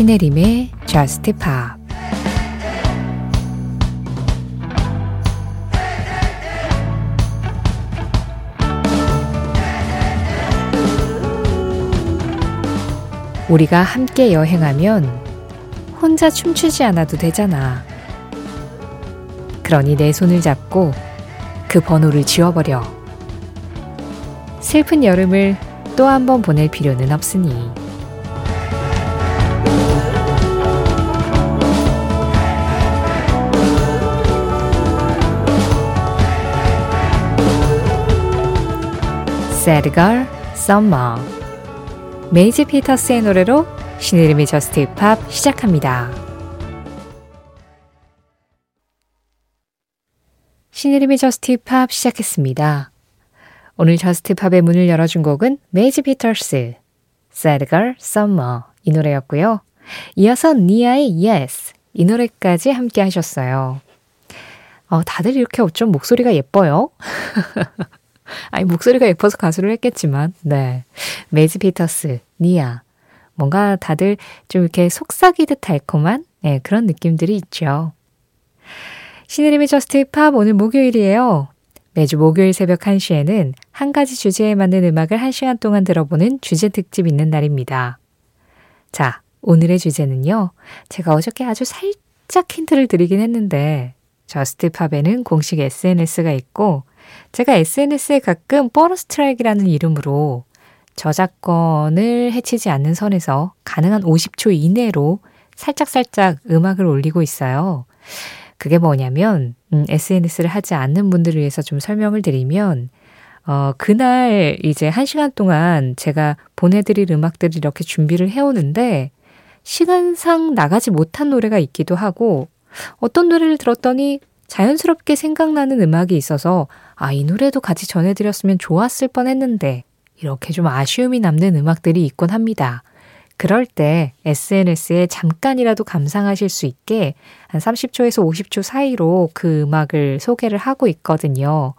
신혜림의 Just Pop 우리가 함께 여행하면 혼자 춤추지 않아도 되잖아. 그러니 내 손을 잡고 그 번호를 지워버려. 슬픈 여름을 또 한 번 보낼 필요는 없으니. Sad Girl Summer 메이지 피터스의 노래로 신혜림의 JUST POP 시작합니다. 신혜림의 JUST POP 시작했습니다. 오늘 JUST POP의 문을 열어준 곡은 메이지 피터스 Sad Girl Summer 이 노래였고요. 이어서 니아의 Yes 이 노래까지 함께 하셨어요. 어, 다들 이렇게 어쩜 목소리가 예뻐요? 아니, 목소리가 예뻐서 가수를 했겠지만, 네. 메이지 피터스, 니아. 뭔가 다들 좀 이렇게 속삭이듯 달콤한, 네, 그런 느낌들이 있죠. 신혜림의 JUST POP 오늘 목요일이에요. 매주 목요일 새벽 1시에는 한 가지 주제에 맞는 음악을 1시간 동안 들어보는 주제 특집 있는 날입니다. 자, 오늘의 주제는요. 제가 어저께 아주 살짝 힌트를 드리긴 했는데, JUST POP에는 공식 SNS가 있고, 제가 SNS에 가끔 보너스 트랙이라는 이름으로 저작권을 해치지 않는 선에서 가능한 50초 이내로 살짝살짝 음악을 올리고 있어요. 그게 뭐냐면, 음, SNS를 하지 않는 분들을 위해서 좀 설명을 드리면, 어, 그날 이제 한 시간 동안 제가 보내드릴 음악들을 이렇게 준비를 해오는데, 시간상 나가지 못한 노래가 있기도 하고, 어떤 노래를 들었더니 자연스럽게 생각나는 음악이 있어서 아, 이 노래도 같이 전해드렸으면 좋았을 뻔 했는데 이렇게 좀 아쉬움이 남는 음악들이 있곤 합니다. 그럴 때 SNS에 잠깐이라도 감상하실 수 있게 한 30초에서 50초 사이로 그 음악을 소개를 하고 있거든요.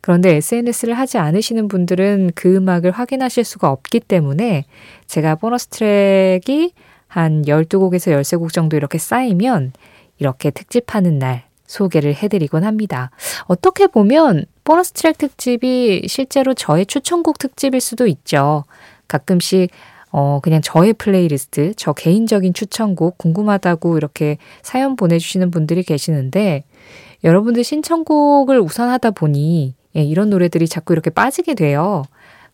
그런데 SNS를 하지 않으시는 분들은 그 음악을 확인하실 수가 없기 때문에 제가 보너스 트랙이 한 12곡에서 13곡 정도 이렇게 쌓이면 이렇게 특집하는 날 소개를 해드리곤 합니다. 어떻게 보면 보너스 트랙 특집이 실제로 저의 추천곡 특집일 수도 있죠. 가끔씩 어, 그냥 저의 플레이리스트, 저 개인적인 추천곡 궁금하다고 이렇게 사연 보내주시는 분들이 계시는데, 여러분들 신청곡을 우선하다 보니, 예, 이런 노래들이 자꾸 이렇게 빠지게 돼요.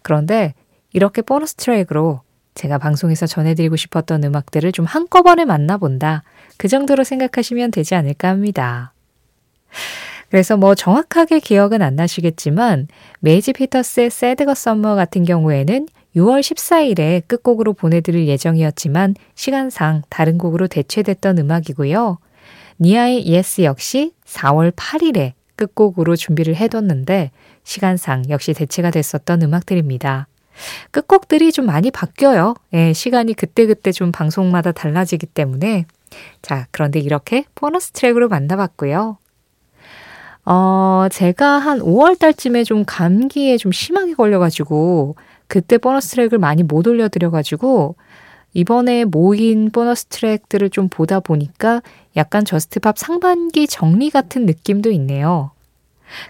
그런데 이렇게 보너스 트랙으로 제가 방송에서 전해드리고 싶었던 음악들을 좀 한꺼번에 만나본다. 그 정도로 생각하시면 되지 않을까 합니다. 그래서 뭐 정확하게 기억은 안 나시겠지만 메이지 피터스의 Sad Girl Summer 같은 경우에는 6월 14일에 끝곡으로 보내드릴 예정이었지만 시간상 다른 곡으로 대체됐던 음악이고요. 니아의 Yes 역시 4월 8일에 끝곡으로 준비를 해뒀는데 시간상 역시 대체가 됐었던 음악들입니다. 끝곡들이 좀 많이 바뀌어요. 예, 시간이 그때그때 좀 방송마다 달라지기 때문에. 자, 그런데 이렇게 보너스 트랙으로 만나봤고요. 어, 제가 한 5월 달쯤에 좀 감기에 좀 심하게 걸려가지고, 그때 보너스 트랙을 많이 못 올려드려가지고, 이번에 모인 보너스 트랙들을 좀 보다 보니까 약간 JUST POP 상반기 정리 같은 느낌도 있네요.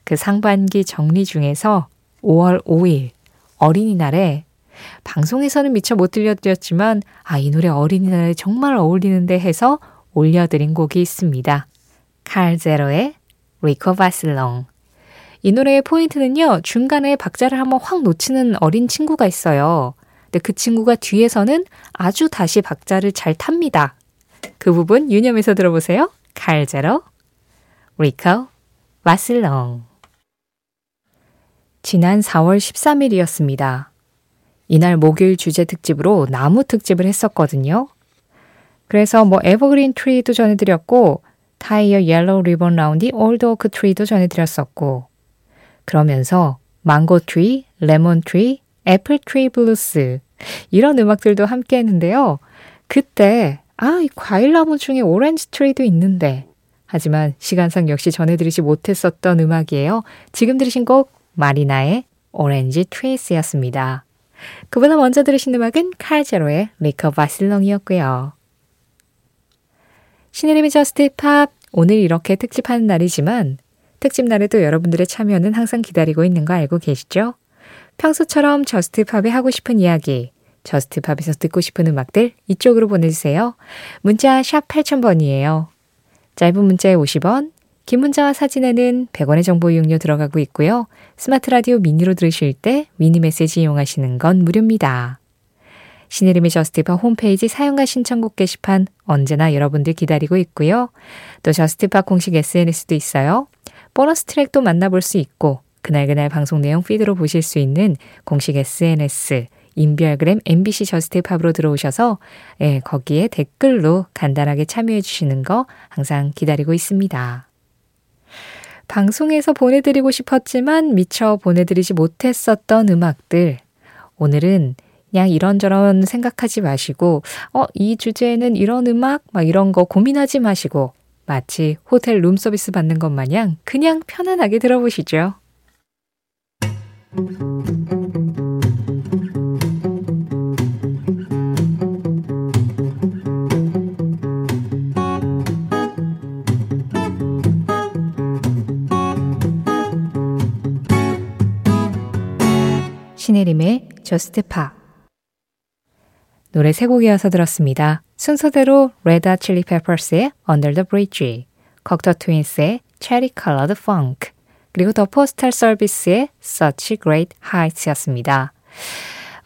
그 상반기 정리 중에서 5월 5일 어린이날에 방송에서는 미처 못 들려드렸지만 아, 이 노래 어린이날에 정말 어울리는데 해서 올려드린 곡이 있습니다. 칼제로의 Rico Vacilón. 이 노래의 포인트는요, 중간에 박자를 한번 확 놓치는 어린 친구가 있어요. 근데 그 친구가 뒤에서는 아주 다시 박자를 잘 탑니다. 그 부분 유념해서 들어보세요. 칼제로, Rico Vacilón. 지난 4월 13일이었습니다. 이날 목요일 주제 특집으로 나무 특집을 했었거든요. 그래서 뭐 Evergreen Tree도 전해드렸고 Tie a Yellow Ribbon Round the Old Oak Tree도 전해드렸었고 그러면서 Mango Tree, Lemon Tree, Apple Tree Blues 이런 음악들도 함께 했는데요. 그때 아, 이 과일 나무 중에 Orange Tree도 있는데 하지만 시간상 역시 전해드리지 못했었던 음악이에요. 지금 들으신 곡 마리나의 Orange Trees였습니다. 그보다 먼저 들으신 음악은 칼제로의 Rico Vacilón이었고요. 신혜림의 JUST POP 오늘 이렇게 특집하는 날이지만 특집 날에도 여러분들의 참여는 항상 기다리고 있는 거 알고 계시죠? 평소처럼 JUST POP에 하고 싶은 이야기, JUST POP에서 듣고 싶은 음악들 이쪽으로 보내주세요. 문자 샵 8000번이에요. 짧은 문자에 50원, 긴 문자와 사진에는 100원의 정보 이용료 들어가고 있고요. 스마트 라디오 미니로 들으실 때 미니 메시지 이용하시는 건 무료입니다. 신혜림의 저스티팝 홈페이지 사용과 신청곡 게시판 언제나 여러분들 기다리고 있고요. 또 저스티팝 공식 SNS도 있어요. 보너스 트랙도 만나볼 수 있고 그날그날 방송 내용 피드로 보실 수 있는 공식 SNS 인별그램 MBC 저스티팝으로 들어오셔서 예, 거기에 댓글로 간단하게 참여해 주시는 거 항상 기다리고 있습니다. 방송에서 보내드리고 싶었지만 미처 보내드리지 못했었던 음악들. 오늘은 그냥 이런저런 생각하지 마시고, 어, 이 주제에는 이런 음악? 막 이런 거 고민하지 마시고, 마치 호텔 룸 서비스 받는 것 마냥 그냥 편안하게 들어보시죠. 신혜림의 JUST POP 노래 세 곡 이어서 들었습니다. 순서대로 Red Chili Peppers의 Under the Bridge, Cocteau Twins의 Cherry Colored Funk, 그리고 The Postal Service의 Such Great Heights였습니다.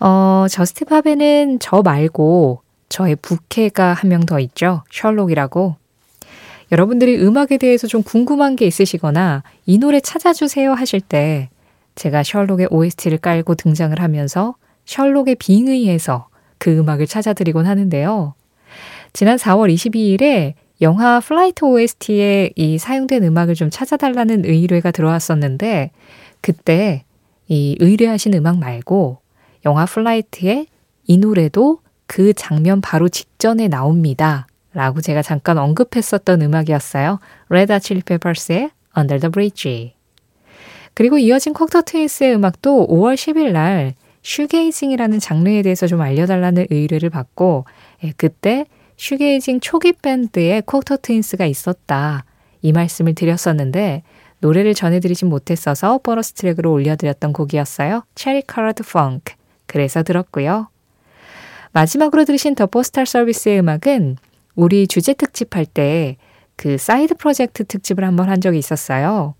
어, JUST POP에는 저 말고 저의 부캐가 한 명 더 있죠. 셜록이라고. 여러분들이 음악에 대해서 좀 궁금한 게 있으시거나 이 노래 찾아주세요 하실 때 제가 셜록의 OST를 깔고 등장을 하면서 셜록의 빙의해서 그 음악을 찾아드리곤 하는데요. 지난 4월 22일에 영화 플라이트 OST에 이 사용된 음악을 좀 찾아달라는 의뢰가 들어왔었는데 그때 이 의뢰하신 음악 말고 영화 플라이트의 이 노래도 그 장면 바로 직전에 나옵니다. 라고 제가 잠깐 언급했었던 음악이었어요. 레드 칠리 페퍼스의 Under the Bridge. 그리고 이어진 콕토 트윈스의 음악도 5월 10일 날 shoegazing이라는 장르에 대해서 좀 알려달라는 의뢰를 받고 예, 그때 shoegazing 초기 밴드에 콕토 트윈스가 있었다. 이 말씀을 드렸었는데 노래를 전해드리진 못했어서 보너스 트랙으로 올려드렸던 곡이었어요. Cherry-Coloured Funk. 그래서 들었고요. 마지막으로 들으신 더 포스탈 서비스의 음악은 우리 주제 특집 할 때 그 사이드 프로젝트 특집을 한번 한 적이 있었어요.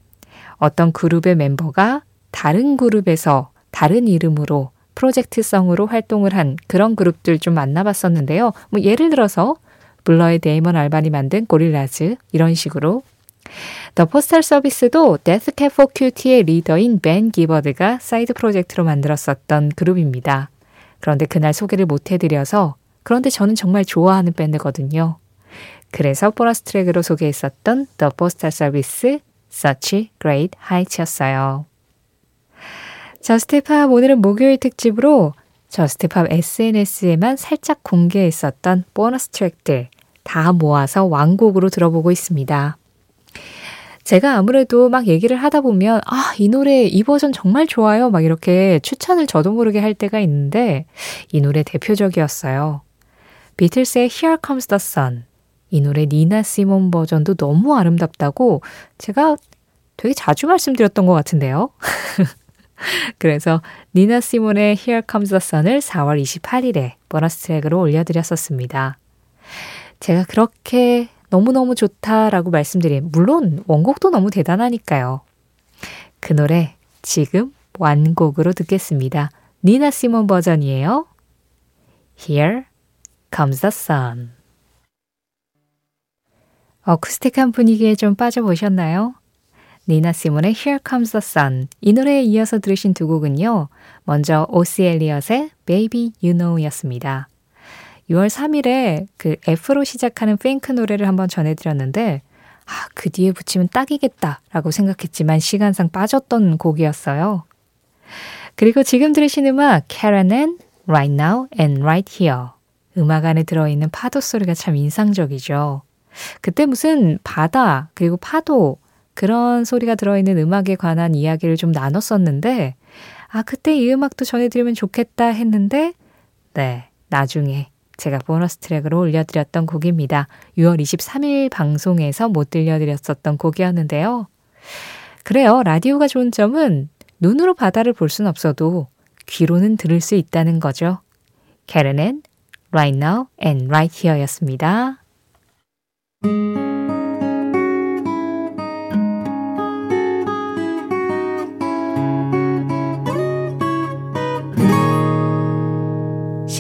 어떤 그룹의 멤버가 다른 그룹에서 다른 이름으로 프로젝트성으로 활동을 한 그런 그룹들 좀 만나봤었는데요. 뭐 예를 들어서 블러의 데이먼 알반이 만든 고릴라즈 이런 식으로 더 포스탈 서비스도 데스캡 포 큐티의 리더인 벤 기버드가 사이드 프로젝트로 만들었었던 그룹입니다. 그런데 그날 소개를 못 해드려서 그런데 저는 정말 좋아하는 밴드거든요. 그래서 보너스 트랙으로 소개했었던 더 포스탈 서비스 Such Great Heights였어요. Just Pop 오늘은 목요일 특집으로 Just Pop SNS에만 살짝 공개했었던 보너스 트랙들 다 모아서 완곡으로 들어보고 있습니다. 제가 아무래도 막 얘기를 하다 보면, 아, 이 노래, 이 버전 정말 좋아요. 막 이렇게 추천을 저도 모르게 할 때가 있는데, 이 노래 대표적이었어요. 비틀스의 Here Comes the Sun. 이 노래 니나 시몬 버전도 너무 아름답다고 제가 되게 자주 말씀드렸던 것 같은데요. 그래서 니나 시몬의 Here Comes the Sun을 4월 28일에 보너스 트랙으로 올려드렸었습니다. 제가 그렇게 너무너무 좋다라고 말씀드린, 물론 원곡도 너무 대단하니까요. 그 노래 지금 완곡으로 듣겠습니다. 니나 시몬 버전이에요. Here comes the sun. 어쿠스틱한 분위기에 좀 빠져보셨나요? 니나 시몬의 Here Comes the Sun 이 노래에 이어서 들으신 두 곡은요. 먼저 오시 엘리엇의 Baby You Know 였습니다. 6월 3일에 그 F로 시작하는 핑크 노래를 한번 전해드렸는데 아, 그 뒤에 붙이면 딱이겠다라고 생각했지만 시간상 빠졌던 곡이었어요. 그리고 지금 들으신 음악 Karen and Right Now and Right Here 음악 안에 들어있는 파도 소리가 참 인상적이죠. 그때 무슨 바다 그리고 파도 그런 소리가 들어있는 음악에 관한 이야기를 좀 나눴었는데, 아, 그때 이 음악도 전해드리면 좋겠다 했는데, 네, 나중에 제가 보너스 트랙으로 올려드렸던 곡입니다. 6월 23일 방송에서 못 들려드렸었던 곡이었는데요. 그래요. 라디오가 좋은 점은 눈으로 바다를 볼 순 없어도 귀로는 들을 수 있다는 거죠. 캐런은 Right Now and Right Here 였습니다.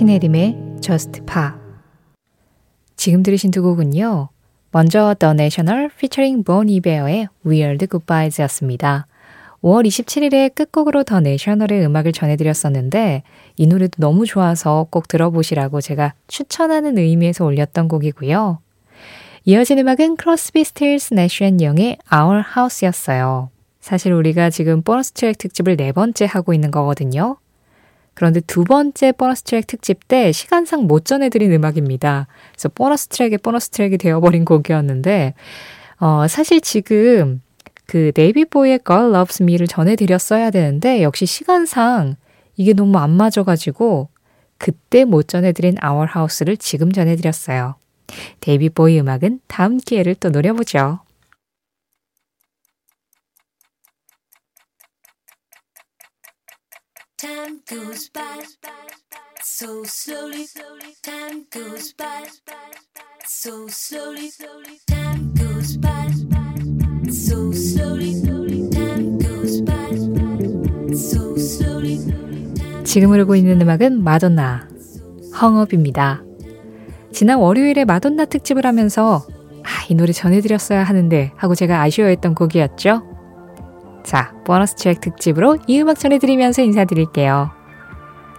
신혜림의 Just Pop 지금 들으신 두 곡은요. 먼저 The National featuring Bon Iver의 Weird Goodbyes 였습니다. 5월 27일에 끝곡으로 더 내셔널의 음악을 전해드렸었는데 이 노래도 너무 좋아서 꼭 들어보시라고 제가 추천하는 의미에서 올렸던 곡이고요. 이어진 음악은 크로스비 스틸스 내쉬 앤 영의 Our House였어요. 사실 우리가 지금 보너스 트랙 특집을 네 번째 하고 있는 거거든요. 그런데 두 번째 보너스 트랙 특집 때 시간상 못 전해드린 음악입니다. 그래서 보너스 트랙에 보너스 트랙이 되어버린 곡이었는데, 어, 사실 지금 그 데이비드 보위의 Girl Loves Me를 전해드렸어야 되는데, 역시 시간상 이게 너무 안 맞아가지고, 그때 못 전해드린 Our House를 지금 전해드렸어요. 데이비드 보위 음악은 다음 기회를 또 노려보죠. Time goes by so slowly. Time goes by so slowly. Time goes by so slowly. 지금 흐르고 있는 음악은 마돈나 헝업입니다. 지난 월요일에 마돈나 특집을 하면서 아, 이 노래 전해드렸어야 하는데 하고 제가 아쉬워했던 곡이었죠. 자, 보너스 트랙 특집으로 이 음악 전해드리면서 인사드릴게요.